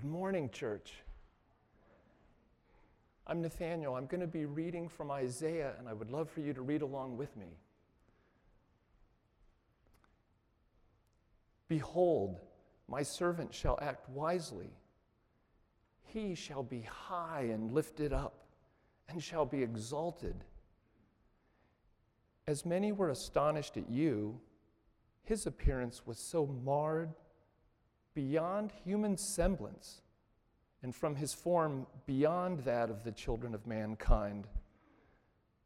Good morning, church. I'm Nathaniel. I'm going to be reading from Isaiah, and I would love for you to read along with me. Behold, my servant shall act wisely. He shall be high and lifted up, and shall be exalted. As many were astonished at you, his appearance was so marred beyond human semblance, and from his form beyond that of the children of mankind.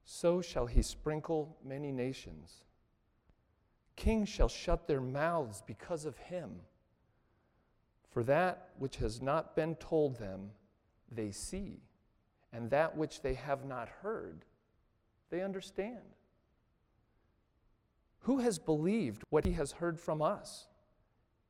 So shall he sprinkle many nations. Kings shall shut their mouths because of him. For that which has not been told them, they see, and that which they have not heard, they understand. Who has believed what he has heard from us?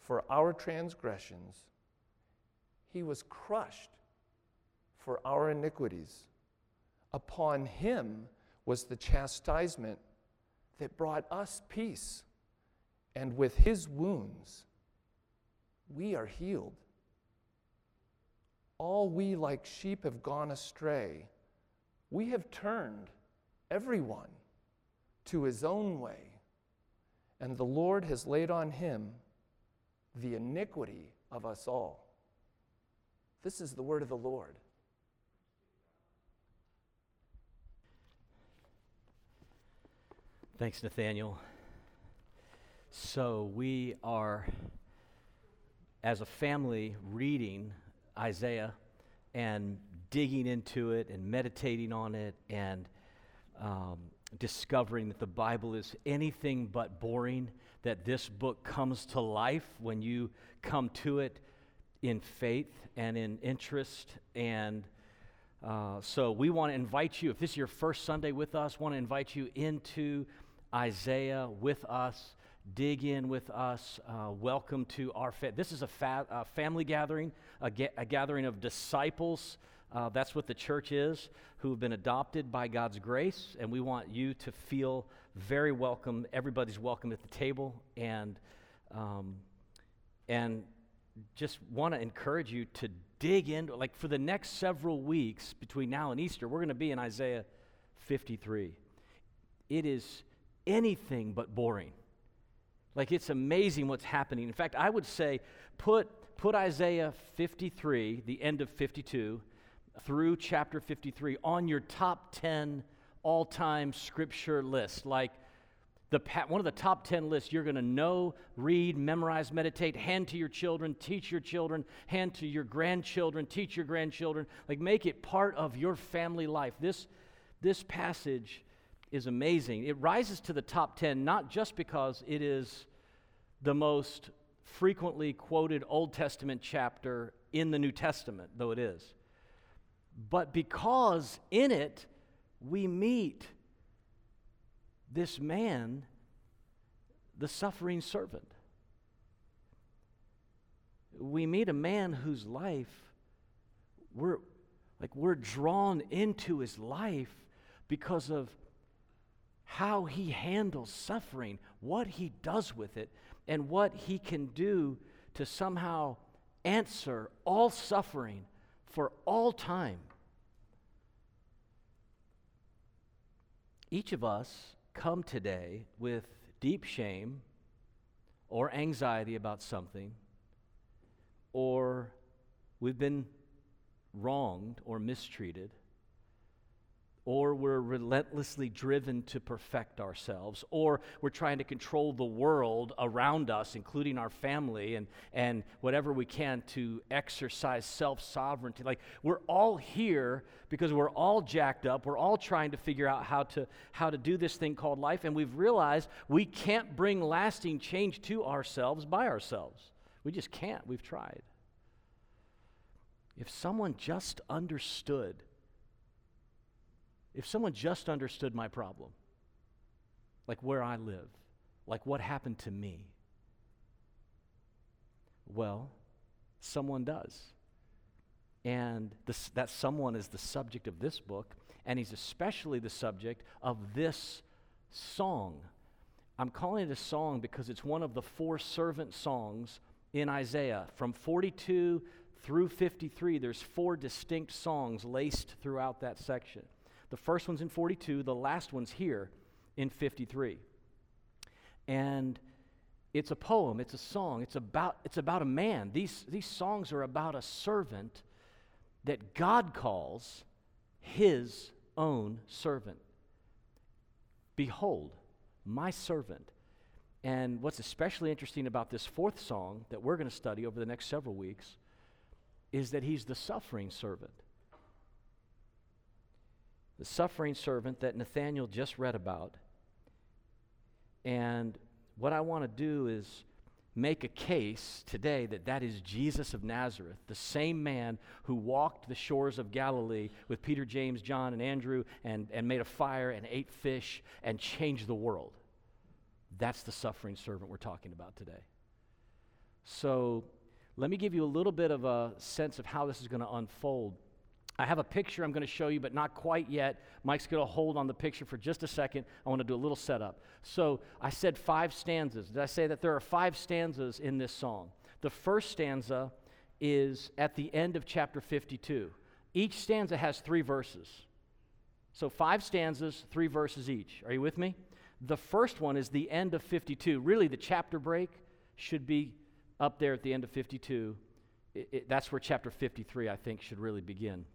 for our transgressions, he was crushed for our iniquities. Upon him was the chastisement that brought us peace, and with his wounds, we are healed. All we like sheep have gone astray. We have turned everyone to his own way, and the Lord has laid on him the iniquity of us all. This is the word of the Lord. Thanks, Nathaniel. So, we are as a family reading Isaiah and digging into it and meditating on it and um, discovering that the Bible is anything but boring, that this book comes to life when you come to it in faith and in interest. And uh, so we want to invite you, if this is your first Sunday with us, want to invite you into Isaiah with us dig in with us. Uh, welcome to our fa- this is a, fa- a family gathering, a, ga- a, gathering of disciples. Uh, that's what the church is, who have been adopted by God's grace, and we want you to feel very welcome. Everybody's welcome at the table, and um, and just want to encourage you to dig into like for the next several weeks between now and Easter. We're going to be in Isaiah 53. It is anything but boring. Like it's amazing what's happening. In fact, I would say put, put Isaiah 53, the end of 52, through chapter 53 on your top 10 all time scripture list. Like the, one of the top 10 lists you're going to know, read, memorize, meditate, hand to your children, teach your children, hand to your grandchildren, teach your grandchildren. Like make it part of your family life. This, this passage is amazing. It rises to the top 10 not just because it is the most frequently quoted Old Testament chapter in the New Testament, though it is, but because in it we meet this man, the suffering servant. We meet a man whose life we're like we're drawn into his life because of how he handles suffering, what he does with it, and what he can do to somehow answer all suffering for all time. Each of us come today with deep shame or anxiety about something, or we've been wronged or mistreated, or we're relentlessly driven to perfect ourselves, or we're trying to control the world around us, including our family, and, and whatever we can to exercise self sovereignty. Like, we're all here because we're all jacked up. We're all trying to figure out how to, how to do this thing called life, and we've realized we can't bring lasting change to ourselves by ourselves. We just can't. We've tried. If someone just understood, if someone just understood my problem, like where I live, like what happened to me, well, someone does. And this, that someone is the subject of this book, and he's especially the subject of this song. I'm calling it a song because it's one of the four servant songs in Isaiah. From 42 through 53, there's four distinct songs laced throughout that section. The first one's in 42, the last one's here in 53. And it's a poem, it's a song, it's about, it's about a man. These, these songs are about a servant that God calls his own servant. Behold, my servant. And what's especially interesting about this fourth song that we're going to study over the next several weeks is that he's the suffering servant. The suffering servant that Nathaniel just read about. And what I want to do is make a case today that that is Jesus of Nazareth, the same man who walked the shores of Galilee with Peter, James, John, and Andrew and, and made a fire and ate fish and changed the world. That's the suffering servant we're talking about today. So let me give you a little bit of a sense of how this is going to unfold. I have a picture I'm going to show you, but not quite yet. Mike's going to hold on the picture for just a second. I want to do a little setup. So I said five stanzas. Did I say that there are five stanzas in this song? The first stanza is at the end of chapter 52. Each stanza has three verses. So five stanzas, three verses each. Are you with me? The first one is the end of 52. Really, the chapter break should be up there at the end of 52. It, it, that's where chapter 53, I think, should really begin.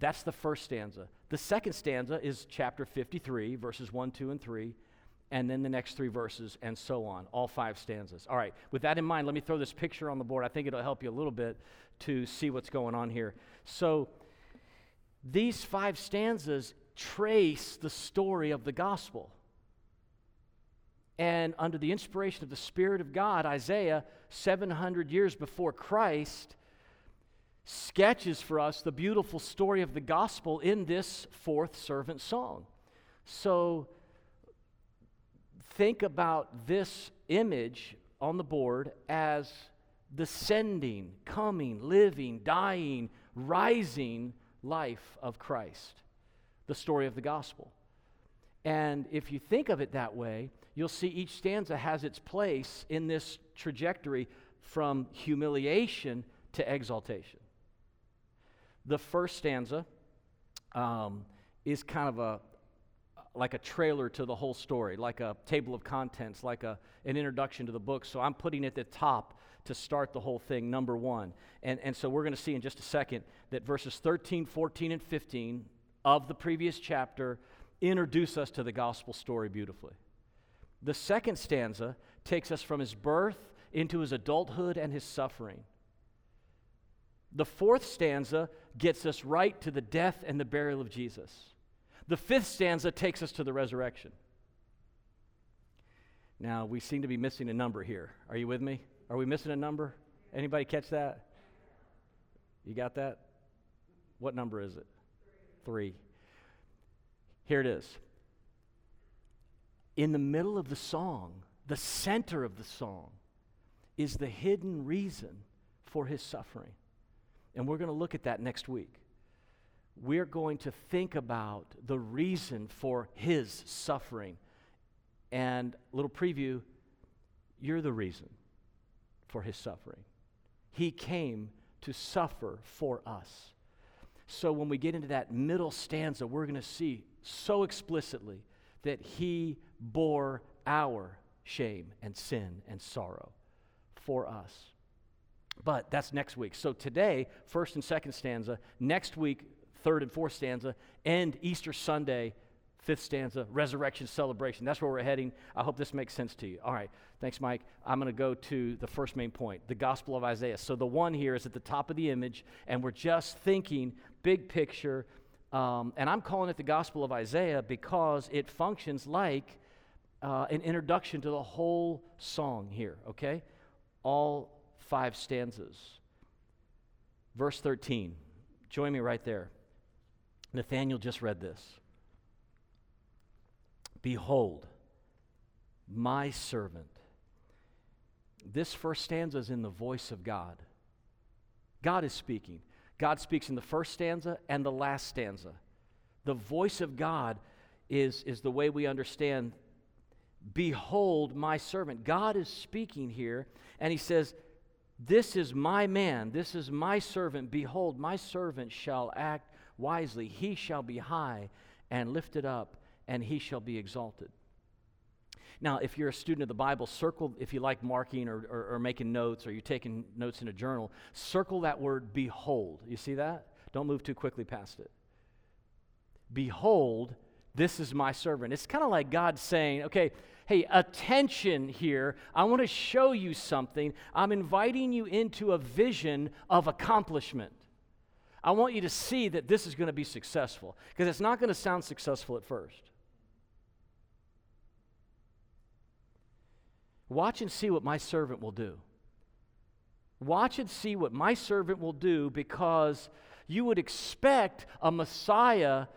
That's the first stanza. The second stanza is chapter 53, verses 1, 2, and 3, and then the next three verses, and so on, all five stanzas. All right, with that in mind, let me throw this picture on the board. I think it'll help you a little bit to see what's going on here. So, these five stanzas trace the story of the gospel. And under the inspiration of the Spirit of God, Isaiah, 700 years before Christ, sketches for us the beautiful story of the gospel in this fourth servant song. So think about this image on the board as the sending, coming, living, dying, rising life of Christ, the story of the gospel. And if you think of it that way, you'll see each stanza has its place in this trajectory from humiliation to exaltation. The first stanza um, is kind of a like a trailer to the whole story, like a table of contents, like a, an introduction to the book. So I'm putting it at the top to start the whole thing, number one. And, and so we're going to see in just a second that verses 13, 14, and 15 of the previous chapter introduce us to the gospel story beautifully. The second stanza takes us from his birth into his adulthood and his suffering. The fourth stanza gets us right to the death and the burial of Jesus. The fifth stanza takes us to the resurrection. Now, we seem to be missing a number here. Are you with me? Are we missing a number? Anybody catch that? You got that? What number is it? Three. Here it is in the middle of the song, the center of the song, is the hidden reason for his suffering. And we're going to look at that next week. We're going to think about the reason for his suffering. And a little preview you're the reason for his suffering. He came to suffer for us. So when we get into that middle stanza, we're going to see so explicitly that he bore our shame and sin and sorrow for us. But that's next week. So today, first and second stanza. Next week, third and fourth stanza, end Easter Sunday, fifth stanza, resurrection celebration. That's where we're heading. I hope this makes sense to you. All right, thanks, Mike. I'm going to go to the first main point the Gospel of Isaiah. So the one here is at the top of the image, and we're just thinking big picture. Um, and I'm calling it the Gospel of Isaiah because it functions like uh, an introduction to the whole song here, okay? All five stanzas. Verse 13. Join me right there. Nathaniel just read this. Behold, my servant. This first stanza is in the voice of God. God is speaking. God speaks in the first stanza and the last stanza. The voice of God is, is the way we understand Behold, my servant. God is speaking here, and he says, This is my man, this is my servant. Behold, my servant shall act wisely. He shall be high and lifted up, and he shall be exalted. Now, if you're a student of the Bible, circle, if you like marking or, or, or, making notes or you're taking notes in a journal, circle that word behold. You see that? Don't move too quickly past it. Behold, this is my servant. It's kind of like God saying, okay, hey, attention here. I want to show you something. I'm inviting you into a vision of accomplishment. I want you to see that this is going to be successful because it's not going to sound successful at first. Watch and see what my servant will do. Watch and see what my servant will do because you would expect a Messiah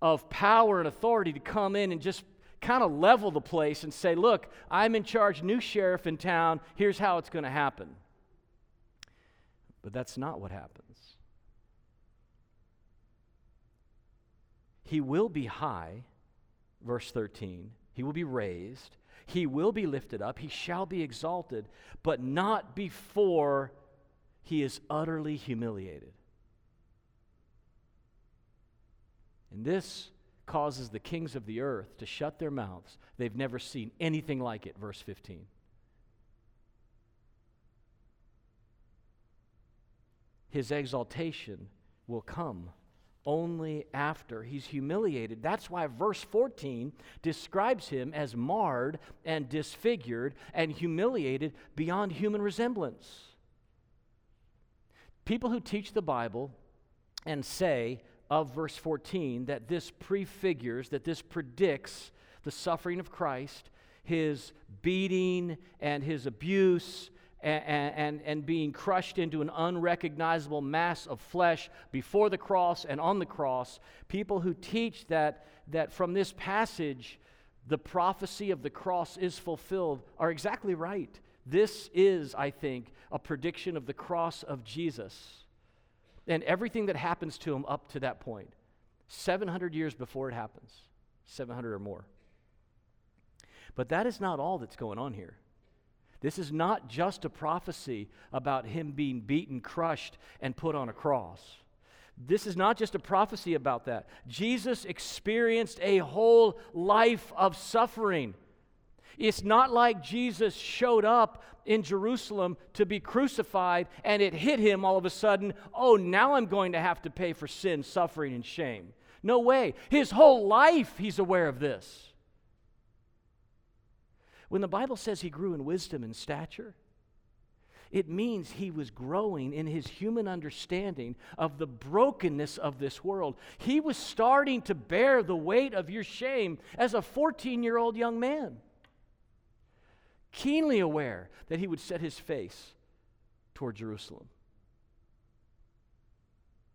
of power and authority to come in and just kind of level the place and say, look, I'm in charge, new sheriff in town, here's how it's going to happen. But that's not what happens. He will be high, verse 13. He will be raised. He will be lifted up. He shall be exalted, but not before he is utterly humiliated. And this causes the kings of the earth to shut their mouths. They've never seen anything like it, verse 15. His exaltation will come only after he's humiliated. That's why verse 14 describes him as marred and disfigured and humiliated beyond human resemblance. People who teach the Bible and say of verse 14 that this prefigures, that this predicts the suffering of Christ, his beating and his abuse. And, and, and, being crushed into an unrecognizable mass of flesh before the cross and on the cross. People who teach that, that from this passage, the prophecy of the cross is fulfilled are exactly right. This is, I think, a prediction of the cross of Jesus and everything that happens to him up to that point. 700 years before it happens, 700 or more. But that is not all that's going on here. This is not just a prophecy about him being beaten, crushed, and put on a cross. This is not just a prophecy about that. Jesus experienced a whole life of suffering. It's not like Jesus showed up in Jerusalem to be crucified and it hit him all of a sudden, oh, now I'm going to have to pay for sin, suffering, and shame. No way. His whole life, he's aware of this. When the Bible says he grew in wisdom and stature, it means he was growing in his human understanding of the brokenness of this world. He was starting to bear the weight of your shame as a 14 year old young man keenly aware that he would set his face toward Jerusalem.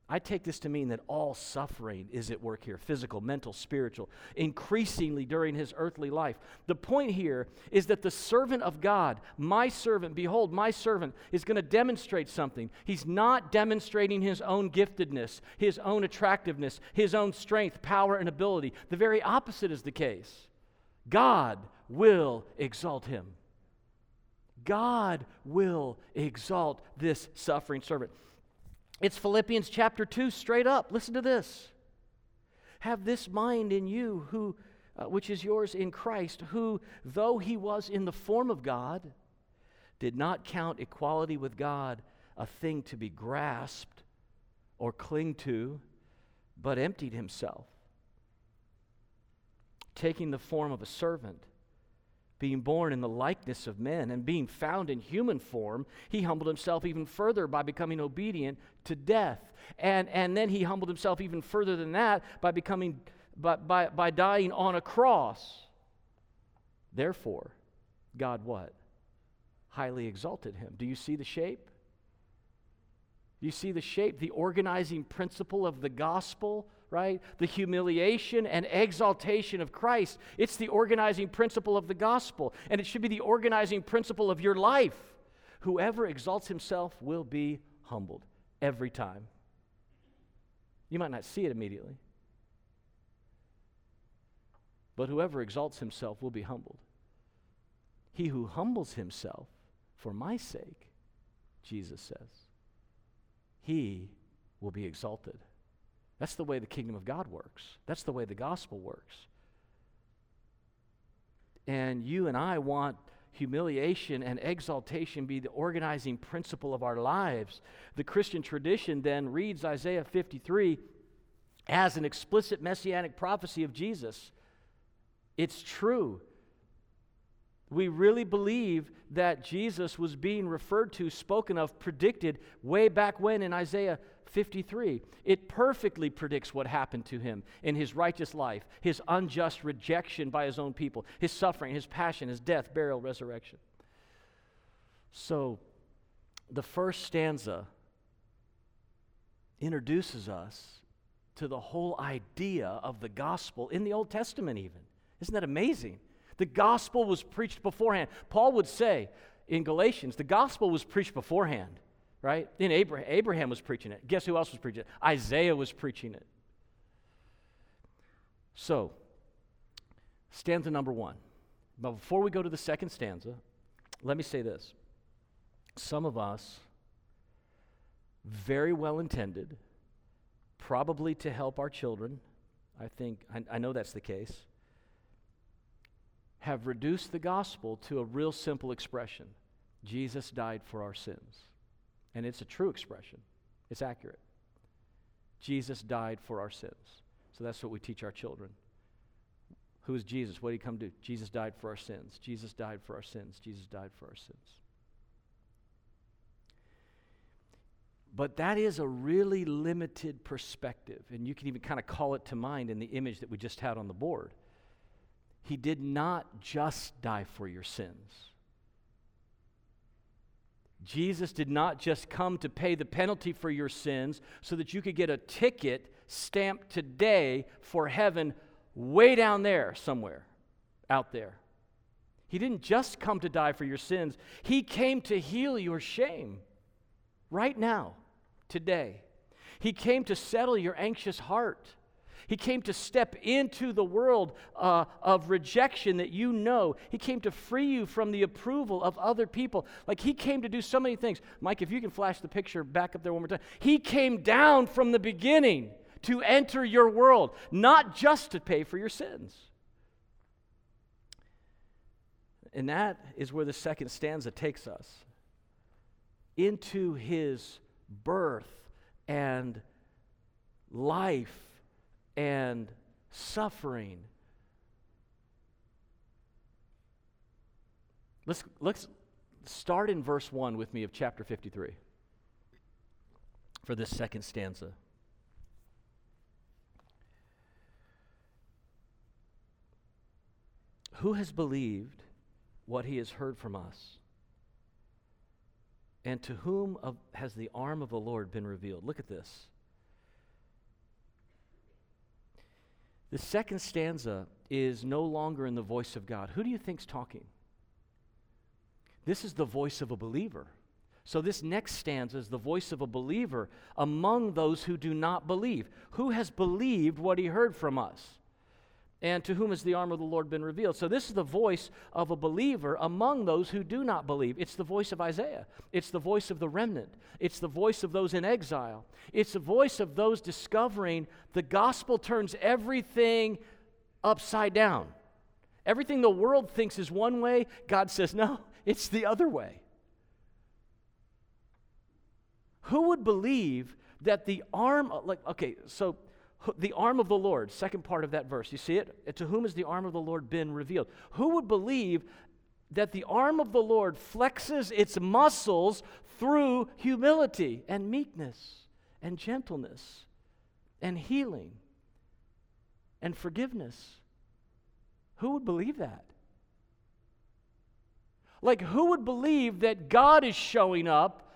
I take this to mean that all suffering is at work here physical, mental, spiritual, increasingly during his earthly life. The point here is that the servant of God, my servant, behold, my servant, is going to demonstrate something. He's not demonstrating his own giftedness, his own attractiveness, his own strength, power, and ability. The very opposite is the case. God will exalt him. God will exalt this suffering servant. It's Philippians chapter 2, straight up. Listen to this. Have this mind in you, who, uh, which is yours in Christ, who, though he was in the form of God, did not count equality with God a thing to be grasped or cling to, but emptied himself, taking the form of a servant being born in the likeness of men and being found in human form, he humbled himself even further by becoming obedient to death. And, and then he humbled himself even further than that by becoming by, by, by dying on a cross. Therefore, God what? Highly exalted him. Do you see the shape? Do you see the shape, the organizing principle of the gospel? Right? The humiliation and exaltation of Christ. It's the organizing principle of the gospel, and it should be the organizing principle of your life. Whoever exalts himself will be humbled every time. You might not see it immediately, but whoever exalts himself will be humbled. He who humbles himself for my sake, Jesus says, he will be exalted. That's the way the kingdom of God works. That's the way the gospel works. And you and I want humiliation and exaltation be the organizing principle of our lives. The Christian tradition then reads Isaiah 53 as an explicit messianic prophecy of Jesus. It's true. We really believe that Jesus was being referred to, spoken of, predicted way back when in Isaiah 53. It perfectly predicts what happened to him in his righteous life, his unjust rejection by his own people, his suffering, his passion, his death, burial, resurrection. So, the first stanza introduces us to the whole idea of the gospel in the Old Testament, even. Isn't that amazing? The gospel was preached beforehand. Paul would say in Galatians, the gospel was preached beforehand right? Then Abraham, Abraham was preaching it. Guess who else was preaching it? Isaiah was preaching it. So, stanza number one. But before we go to the second stanza, let me say this. Some of us, very well intended, probably to help our children, I think, I, I know that's the case, have reduced the gospel to a real simple expression Jesus died for our sins. And it's a true expression, it's accurate. Jesus died for our sins. So that's what we teach our children. Who is Jesus? What did he come to do? Jesus died for our sins. Jesus died for our sins. Jesus died for our sins. But that is a really limited perspective, and you can even kind of call it to mind in the image that we just had on the board. He did not just die for your sins. Jesus did not just come to pay the penalty for your sins so that you could get a ticket stamped today for heaven way down there somewhere, out there. He didn't just come to die for your sins, He came to heal your shame right now, today. He came to settle your anxious heart. He came to step into the world uh, of rejection that you know. He came to free you from the approval of other people. Like he came to do so many things. Mike, if you can flash the picture back up there one more time. He came down from the beginning to enter your world, not just to pay for your sins. And that is where the second stanza takes us into his birth and life and suffering. Let's, let's start in verse 1 with me of chapter 53 for this second stanza. Who has believed what he has heard from us? And to whom of, has the arm of the Lord been revealed? Look at this. The second stanza is no longer in the voice of God. Who do you think's talking? This is the voice of a believer. So, this next stanza is the voice of a believer among those who do not believe. Who has believed what he heard from us? And to whom has the arm of the Lord been revealed? So, this is the voice of a believer among those who do not believe. It's the voice of Isaiah, it's the voice of the remnant, it's the voice of those in exile, it's the voice of those discovering the gospel turns everything upside down. Everything the world thinks is one way, God says, no, it's the other way. Who would believe that the arm, like, okay, so the arm of the Lord, second part of that verse, you see it? To whom has the arm of the Lord been revealed? Who would believe that the arm of the Lord flexes its muscles through humility and meekness and gentleness and healing and forgiveness? Who would believe that? Like, who would believe that God is showing up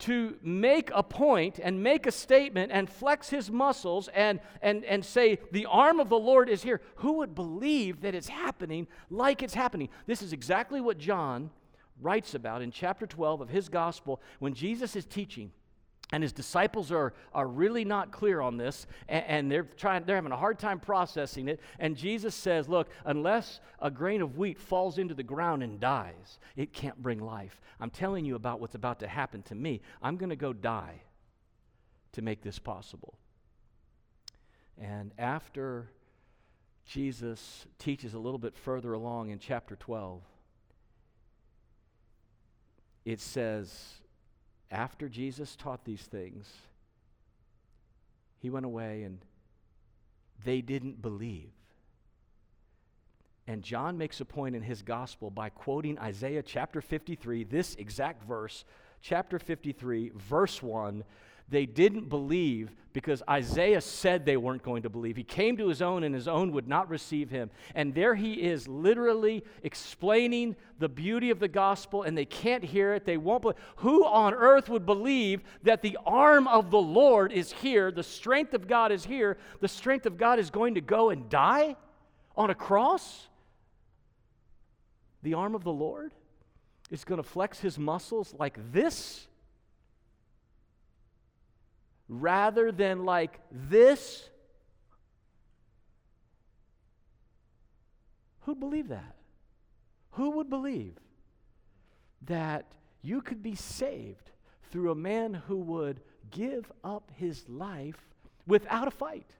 to make a point and make a statement and flex his muscles and, and, and say, The arm of the Lord is here? Who would believe that it's happening like it's happening? This is exactly what John writes about in chapter 12 of his gospel when Jesus is teaching and his disciples are, are really not clear on this and, and, they're trying they're having a hard time processing it. And jesus says look unless a grain of wheat falls into the ground and dies it can't bring life. I'm telling you about what's about to happen to me. I'm going to go die to make this possible. And after jesus teaches a little bit further along in chapter 12 it says after Jesus taught these things, he went away and they didn't believe. And John makes a point in his gospel by quoting Isaiah chapter 53, this exact verse, chapter 53, verse 1 they didn't believe because Isaiah said they weren't going to believe. He came to his own, and his own would not receive him. And there he is, literally explaining the beauty of the gospel, and they can't hear it. They won't believe. Who on earth would believe that the arm of the Lord is here, the strength of God is here, the strength of God is going to go and die on a cross? The arm of the Lord is going to flex his muscles like this? Rather than like this, who'd believe that? Who would believe that you could be saved through a man who would give up his life without a fight?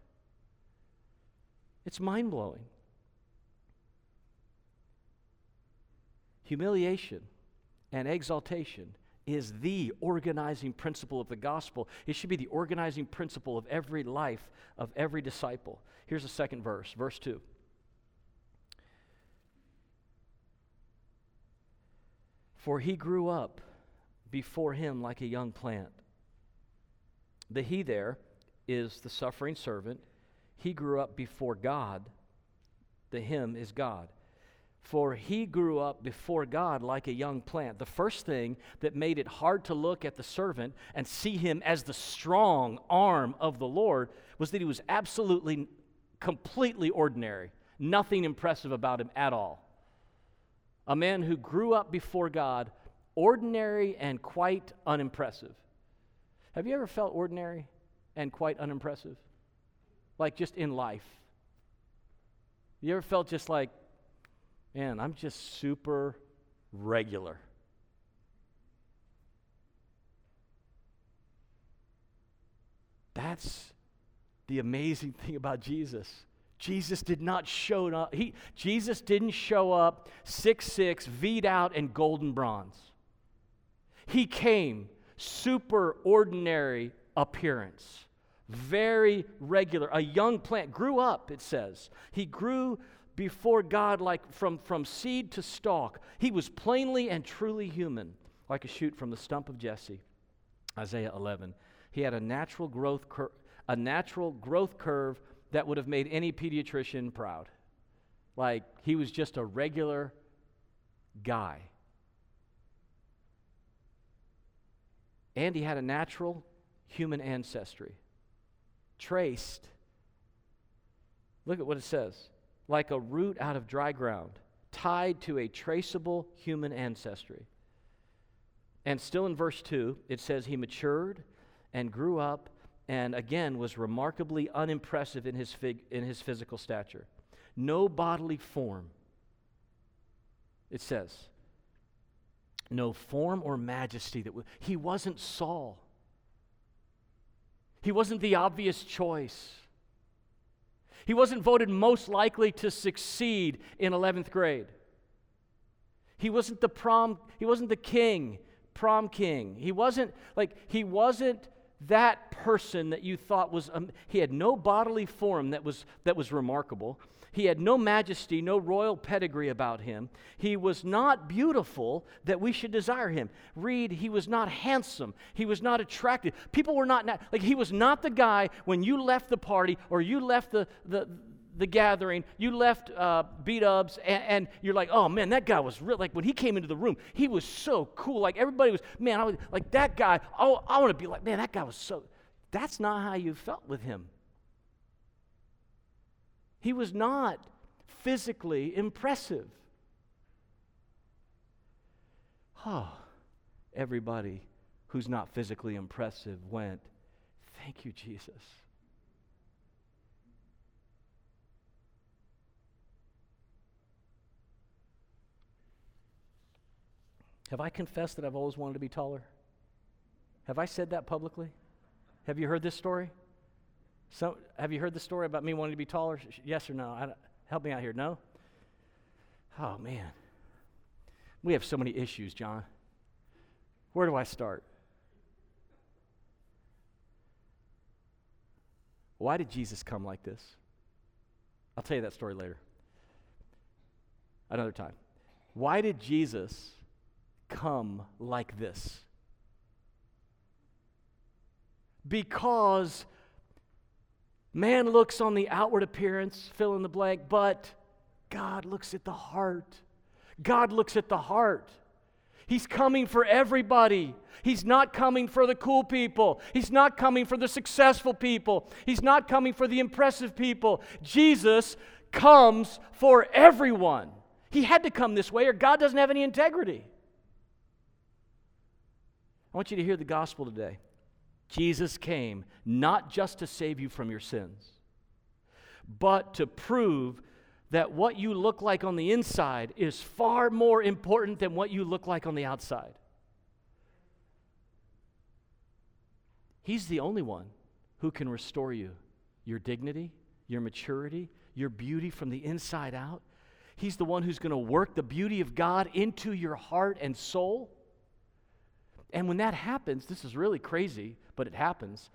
It's mind blowing. Humiliation and exaltation is the organizing principle of the gospel. It should be the organizing principle of every life of every disciple. Here's the second verse, verse 2. For he grew up before him like a young plant. The he there is the suffering servant. He grew up before God. The him is God for he grew up before God like a young plant. The first thing that made it hard to look at the servant and see him as the strong arm of the Lord was that he was absolutely, completely ordinary. Nothing impressive about him at all. A man who grew up before God, ordinary and quite unimpressive. Have you ever felt ordinary and quite unimpressive? Like just in life? You ever felt just like, man, I'm just super regular. That's the amazing thing about Jesus. Jesus did not show up. He, Jesus didn't show up six six, V'd out, and golden bronze. He came super ordinary appearance, very regular. A young plant grew up, it says. He grew before God like from, from seed to stalk. He was plainly and truly human, like a shoot from the stump of Jesse. Isaiah 11. He had a natural growth cur- a natural growth curve that would have made any pediatrician proud. Like he was just a regular guy. And he had a natural human ancestry traced. Look at what it says like a root out of dry ground, tied to a traceable human ancestry. And still in verse 2, it says he matured and grew up and again was remarkably unimpressive in his, fig- in his physical stature. No bodily form, it says. No form or majesty that w- he wasn't Saul. He wasn't the obvious choice. He wasn't voted most likely to succeed in 11th grade. He wasn't the prom, he wasn't the king, prom king. He wasn't like he wasn't that person that you thought was, um, he had no bodily form that was, that was remarkable. He had no majesty, no royal pedigree about him. He was not beautiful that we should desire him. Read, he was not handsome. He was not attractive. People were not, like, he was not the guy when you left the party or you left the, the, the gathering, you left uh, beat ups, and, and, you're like, oh man, that guy was real. Like when he came into the room, he was so cool. Like everybody was, man, I was like that guy. Oh, I want to be like, man, that guy was so. That's not how you felt with him. He was not physically impressive. Oh, everybody who's not physically impressive went, Thank you, Jesus. Have I confessed that I've always wanted to be taller? Have I said that publicly? Have you heard this story? So, have you heard the story about me wanting to be taller? Yes or no? I, help me out here. No? Oh, man. We have so many issues, John. Where do I start? Why did Jesus come like this? I'll tell you that story later. Another time. Why did Jesus come like this? Because Man looks on the outward appearance, fill in the blank, but God looks at the heart. God looks at the heart. He's coming for everybody. He's not coming for the cool people. He's not coming for the successful people. He's not coming for the impressive people. Jesus comes for everyone. He had to come this way, or God doesn't have any integrity. I want you to hear the gospel today. Jesus came not just to save you from your sins, but to prove that what you look like on the inside is far more important than what you look like on the outside. He's the only one who can restore you your dignity, your maturity, your beauty from the inside out. He's the one who's going to work the beauty of God into your heart and soul. And when that happens, this is really crazy, but it happens.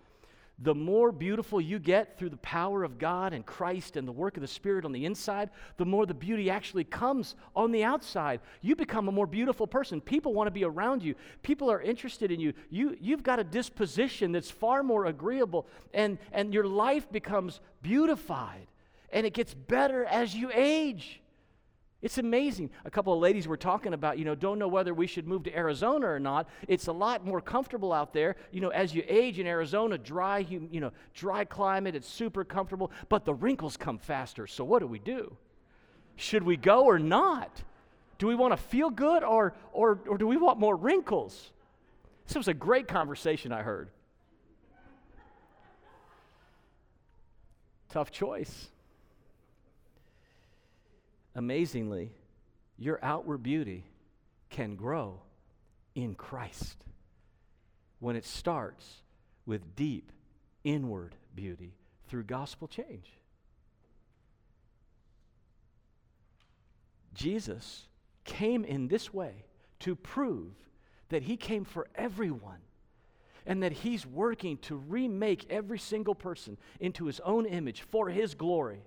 The more beautiful you get through the power of God and Christ and the work of the Spirit on the inside, the more the beauty actually comes on the outside. You become a more beautiful person. People want to be around you, people are interested in you. you you've got a disposition that's far more agreeable, and, and your life becomes beautified, and it gets better as you age. It's amazing. A couple of ladies were talking about, you know, don't know whether we should move to Arizona or not. It's a lot more comfortable out there. You know, as you age in Arizona, dry, you know, dry climate, it's super comfortable, but the wrinkles come faster. So what do we do? Should we go or not? Do we want to feel good or, or, or do we want more wrinkles? This was a great conversation I heard. Tough choice amazingly, your outward beauty can grow in Christ when it starts with deep inward beauty through gospel change. Jesus came in this way to prove that he came for everyone and that he's working to remake every single person into his own image for his glory.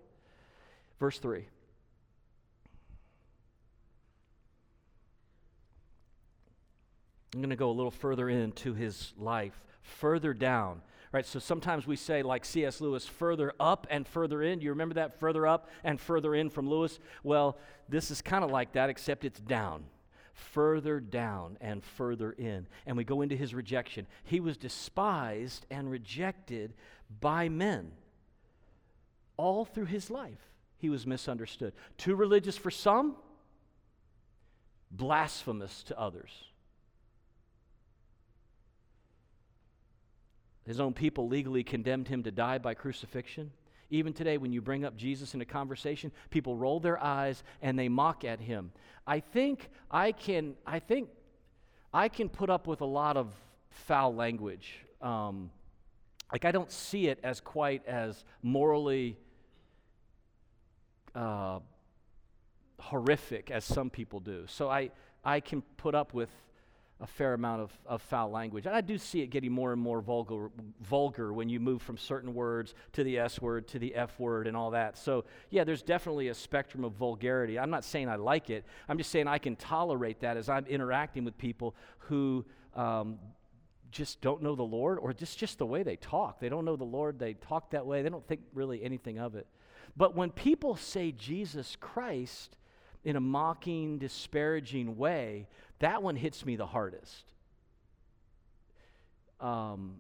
Verse 3 I'm going to go a little further into his life, further down. Right, so sometimes we say, like C.S. Lewis, further up and further in. You remember that? Further up and further in from Lewis? Well, this is kind of like that, except it's down. Further down and further in. And we go into his rejection. He was despised and rejected by men. All through his life, he was misunderstood. Too religious for some, blasphemous to others. His own people legally condemned him to die by crucifixion. Even today, when you bring up Jesus in a conversation, people roll their eyes and they mock at him. I think I can, I think I can put up with a lot of foul language. Um, like, I don't see it as quite as morally uh, horrific as some people do. So I, I can put up with a fair amount of, of foul language. And I do see it getting more and more vulgar, vulgar when you move from certain words to the S word to the F word and all that. So, yeah, there's definitely a spectrum of vulgarity. I'm not saying I like it, I'm just saying I can tolerate that as I'm interacting with people who um, just don't know the Lord or just, just the way they talk. They don't know the Lord, they talk that way, they don't think really anything of it. But when people say Jesus Christ in a mocking, disparaging way, that one hits me the hardest. Um,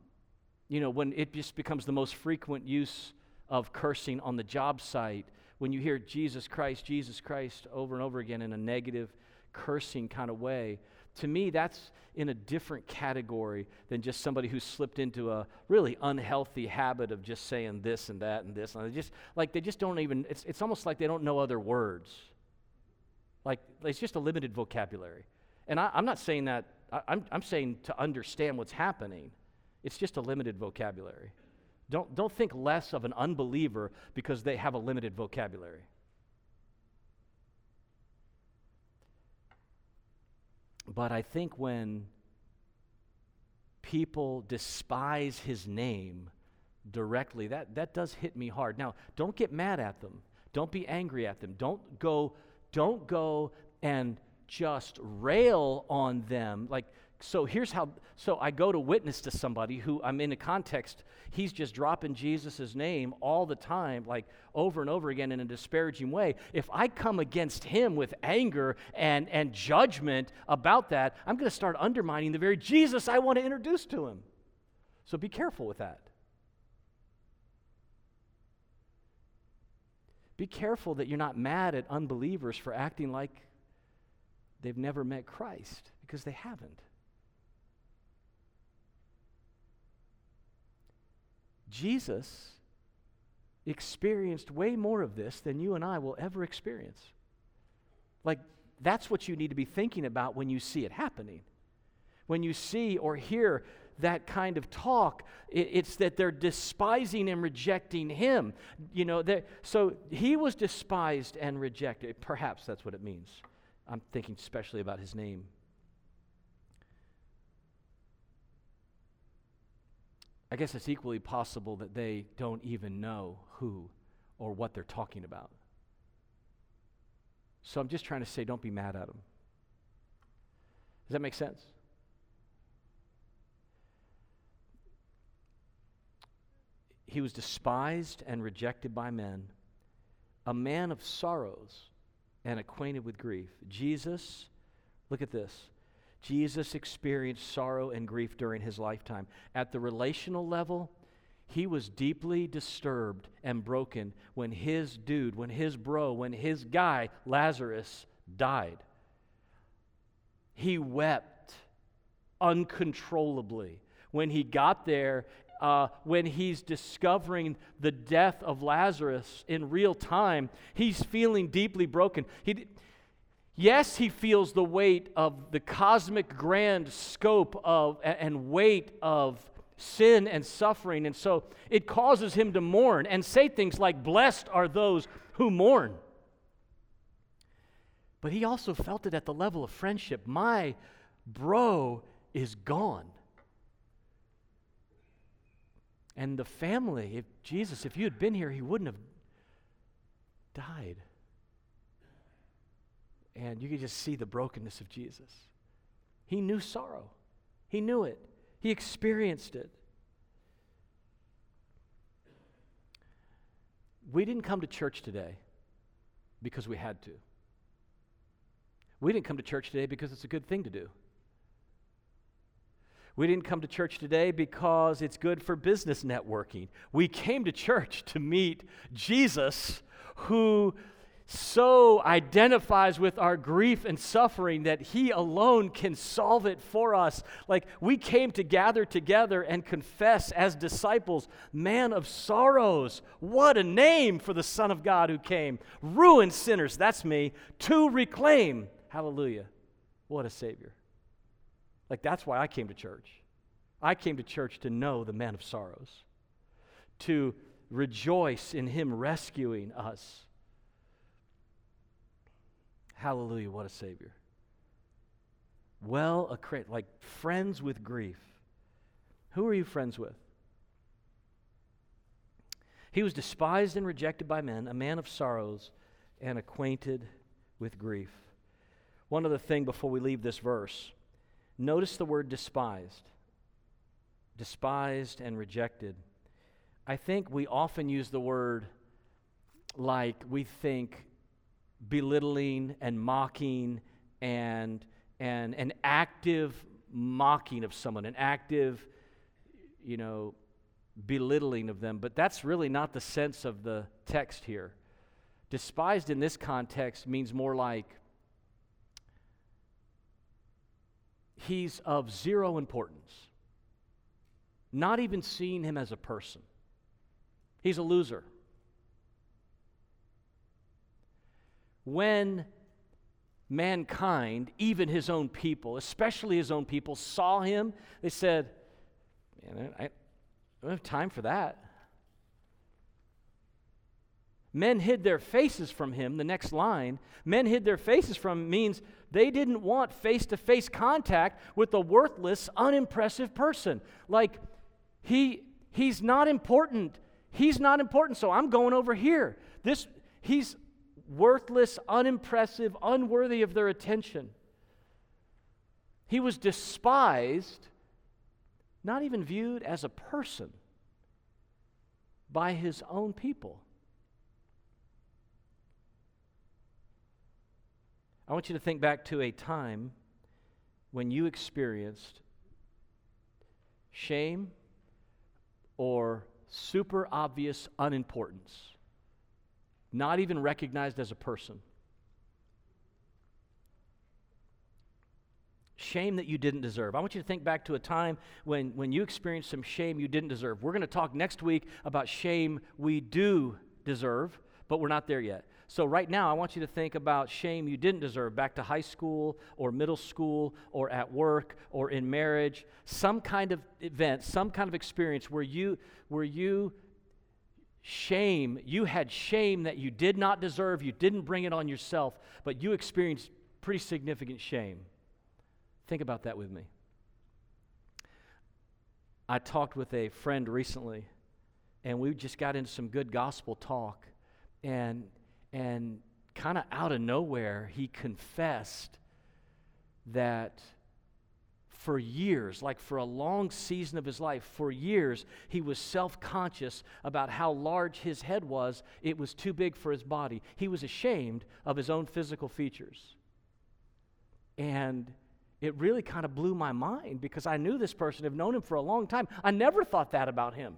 you know, when it just becomes the most frequent use of cursing on the job site, when you hear Jesus Christ, Jesus Christ over and over again in a negative, cursing kind of way, to me, that's in a different category than just somebody who's slipped into a really unhealthy habit of just saying this and that and this. And they just, like, they just don't even, it's, it's almost like they don't know other words. Like, it's just a limited vocabulary. And I, am not saying that, I, I'm, I'm saying to understand what's happening, it's just a limited vocabulary. Don't, don't think less of an unbeliever because they have a limited vocabulary. But I think when people despise his name directly, that, that does hit me hard. Now, don't get mad at them. Don't be angry at them. Don't go, don't go and just rail on them. Like, so here's how so I go to witness to somebody who I'm in a context, he's just dropping Jesus' name all the time, like over and over again in a disparaging way. If I come against him with anger and, and judgment about that, I'm going to start undermining the very Jesus I want to introduce to him. So be careful with that. Be careful that you're not mad at unbelievers for acting like they've never met Christ, because they haven't. Jesus experienced way more of this than you and I will ever experience. Like, that's what you need to be thinking about when you see it happening. When you see or hear that kind of talk, it, it's that they're despising and rejecting him. You know, so he was despised and rejected. Perhaps that's what it means. I'm thinking especially about his name. I guess it's equally possible that they don't even know who or what they're talking about. So I'm just trying to say, don't be mad at them. Does that make sense? He was despised and rejected by men, a man of sorrows and acquainted with grief. Jesus, look at this. Jesus experienced sorrow and grief during his lifetime. At the relational level, he was deeply disturbed and broken when his dude, when his bro, when his guy, Lazarus, died. He wept uncontrollably. When he got there, uh, when he's discovering the death of Lazarus in real time, he's feeling deeply broken. He, Yes, he feels the weight of the cosmic grand scope of and weight of sin and suffering. And so it causes him to mourn and say things like, Blessed are those who mourn. But he also felt it at the level of friendship. My bro is gone. And the family, if Jesus, if you had been here, he wouldn't have died. And you could just see the brokenness of Jesus. He knew sorrow, he knew it, he experienced it. We didn't come to church today because we had to. We didn't come to church today because it's a good thing to do. We didn't come to church today because it's good for business networking. We came to church to meet Jesus, who so identifies with our grief and suffering that He alone can solve it for us. Like we came to gather together and confess as disciples, man of sorrows. What a name for the Son of God who came. Ruined sinners, that's me, to reclaim. Hallelujah. What a Savior. Like that's why I came to church. I came to church to know the man of sorrows, to rejoice in Him rescuing us Hallelujah, what a Savior. well acquainted, like friends with grief. Who are you friends with? He was despised and rejected by men, a man of sorrows and acquainted with grief. One other thing before we leave this verse notice the word despised. Despised and rejected. I think we often use the word like we think belittling and mocking and, and an active mocking of someone, an active, you know, belittling of them. But that's really not the sense of the text here. Despised in this context means more like he's of zero importance. Not even seeing him as a person. He's a loser. When mankind, even his own people, especially his own people, saw him, they said, Man, I, I don't have time for that. Men hid their faces from him. The next line, men hid their faces from means they didn't want face to face contact with a worthless, unimpressive person. Like, he, he's not important. He's not important, so I'm going over here. This, he's worthless, unimpressive, unworthy of their attention. He was despised, not even viewed as a person by his own people. I want you to think back to a time when you experienced shame or super obvious unimportance, not even recognized as a person. Shame that you didn't deserve. I want you to think back to a time when, when you experienced some shame you didn't deserve. We're going to talk next week about shame we do deserve, but we're not there yet. So, right now, I want you to think about shame you didn't deserve back to high school or middle school or at work or in marriage, some kind of event, some kind of experience where you, where you shame, you had shame that you did not deserve, you didn't bring it on yourself, but you experienced pretty significant shame. Think about that with me. I talked with a friend recently, and we just got into some good gospel talk. And and kind of out of nowhere, he confessed that for years, like for a long season of his life, for years, he was self conscious about how large his head was. It was too big for his body. He was ashamed of his own physical features. And it really kind of blew my mind because I knew this person, have known him for a long time. I never thought that about him.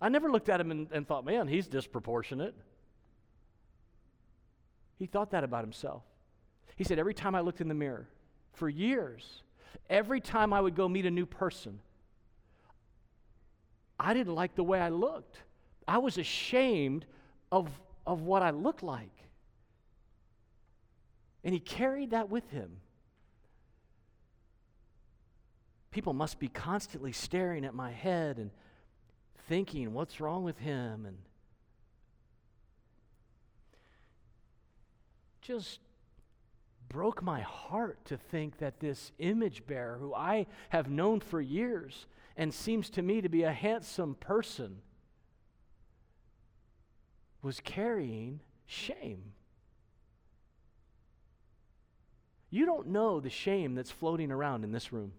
I never looked at him and, and thought, man, he's disproportionate. He thought that about himself. He said, Every time I looked in the mirror, for years, every time I would go meet a new person, I didn't like the way I looked. I was ashamed of, of what I looked like. And he carried that with him. People must be constantly staring at my head and thinking, what's wrong with him? And just broke my heart to think that this image bearer, who I have known for years and seems to me to be a handsome person, was carrying shame. You don't know the shame that's floating around in this room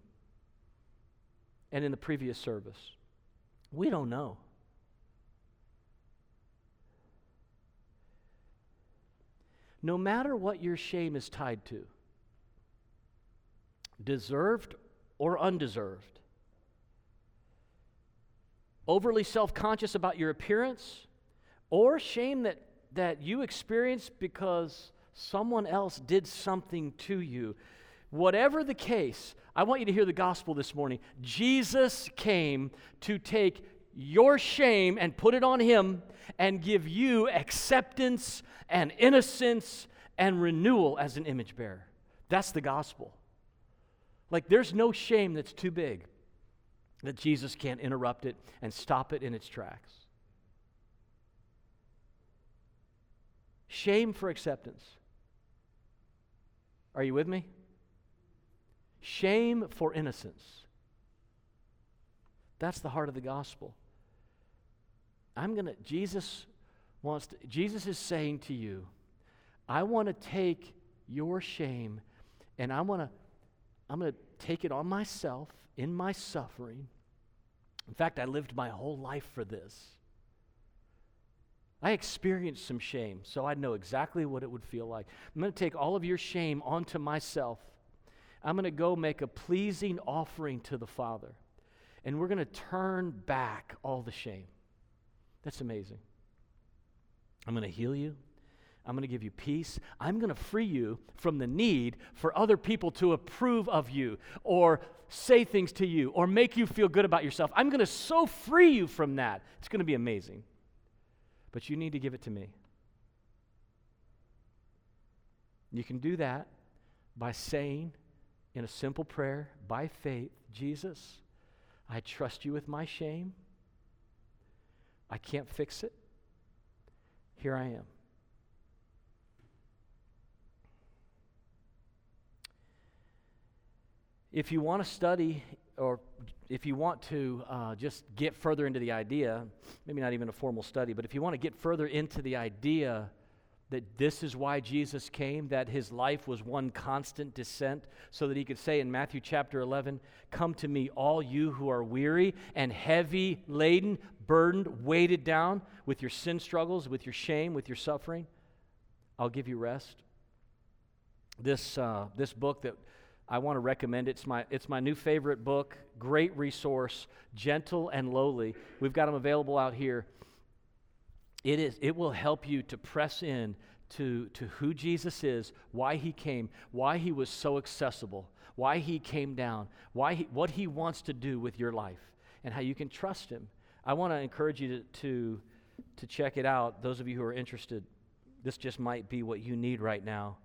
and in the previous service. We don't know. No matter what your shame is tied to, deserved or undeserved, overly self conscious about your appearance, or shame that, that you experience because someone else did something to you. Whatever the case, I want you to hear the gospel this morning. Jesus came to take your shame and put it on Him and give you acceptance and innocence and renewal as an image bearer. That's the gospel. Like, there's no shame that's too big that Jesus can't interrupt it and stop it in its tracks. Shame for acceptance. Are you with me? shame for innocence. That's the heart of the gospel. I'm going to, Jesus wants to, Jesus is saying to you, I want to take your shame and I want to, I'm going to take it on myself in my suffering. In fact, I lived my whole life for this. I experienced some shame, so I know exactly what it would feel like. I'm going to take all of your shame onto myself. I'm going to go make a pleasing offering to the Father. And we're going to turn back all the shame. That's amazing. I'm going to heal you. I'm going to give you peace. I'm going to free you from the need for other people to approve of you or say things to you or make you feel good about yourself. I'm going to so free you from that. It's going to be amazing but you need to give it to me. You can do that by saying in a simple prayer, by faith, Jesus, I trust you with my shame. I can't fix it. Here I am. If you want to study or if you want to uh, just get further into the idea, maybe not even a formal study, but if you want to get further into the idea that this is why Jesus came, that his life was one constant descent, so that he could say in Matthew chapter 11, Come to me, all you who are weary and heavy laden, burdened, weighted down with your sin struggles, with your shame, with your suffering. I'll give you rest. This, uh, this book that I want to recommend. It's my, it's my new favorite book, great resource, gentle and lowly. We've got them available out here. It, is, it will help you to press in to, to who Jesus is, why he came, why he was so accessible, why he came down, why he, what he wants to do with your life, and how you can trust him. I want to encourage you to, to, to check it out. Those of you who are interested, this just might be what you need right now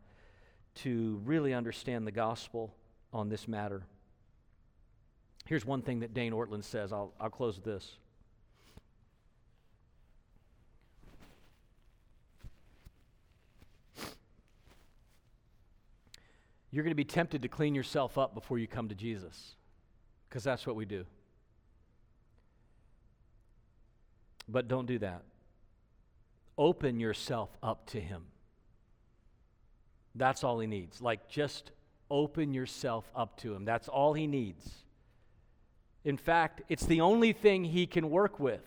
to really understand the gospel on this matter. Here's one thing that Dane Ortlund says. I'll, I'll close with this. You're going to be tempted to clean yourself up before you come to Jesus, because that's what we do. But don't do that. Open yourself up to Him. That's all he needs. Like, just open yourself up to him. That's all he needs. In fact, it's the only thing he can work with.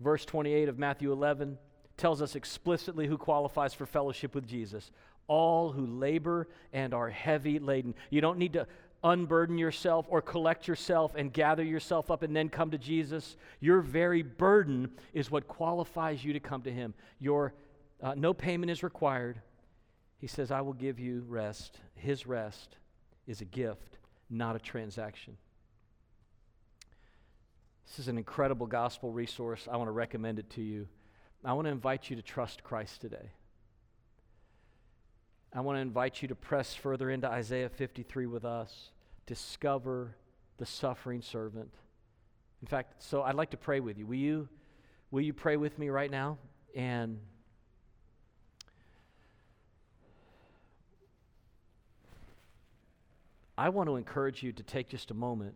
Verse 28 of Matthew 11 tells us explicitly who qualifies for fellowship with Jesus all who labor and are heavy laden. You don't need to unburden yourself or collect yourself and gather yourself up and then come to Jesus. Your very burden is what qualifies you to come to Him. Your uh, no payment is required. He says, "I will give you rest." His rest is a gift, not a transaction. This is an incredible gospel resource. I want to recommend it to you. I want to invite you to trust Christ today. I want to invite you to press further into Isaiah 53 with us, discover the suffering servant. In fact, so I'd like to pray with you. Will you, will you pray with me right now? And I want to encourage you to take just a moment.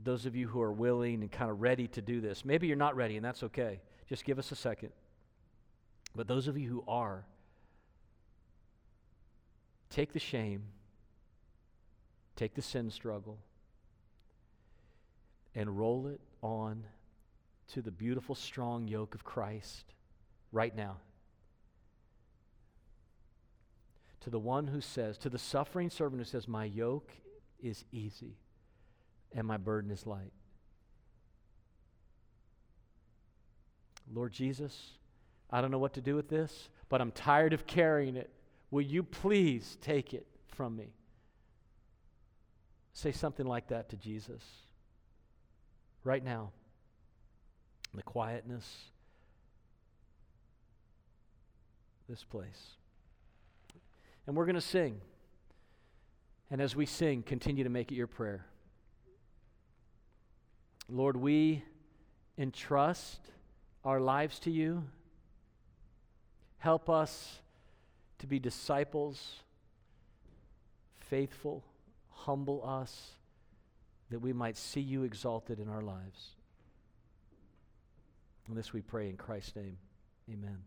Those of you who are willing and kind of ready to do this, maybe you're not ready, and that's okay. Just give us a second. But those of you who are, Take the shame, take the sin struggle, and roll it on to the beautiful, strong yoke of Christ right now. To the one who says, to the suffering servant who says, My yoke is easy and my burden is light. Lord Jesus, I don't know what to do with this, but I'm tired of carrying it. Will you please take it from me? Say something like that to Jesus right now. The quietness, this place. And we're going to sing. And as we sing, continue to make it your prayer. Lord, we entrust our lives to you. Help us to be disciples, faithful, humble us, that we might see you exalted in our lives. And this we pray in Christ's name. Amen.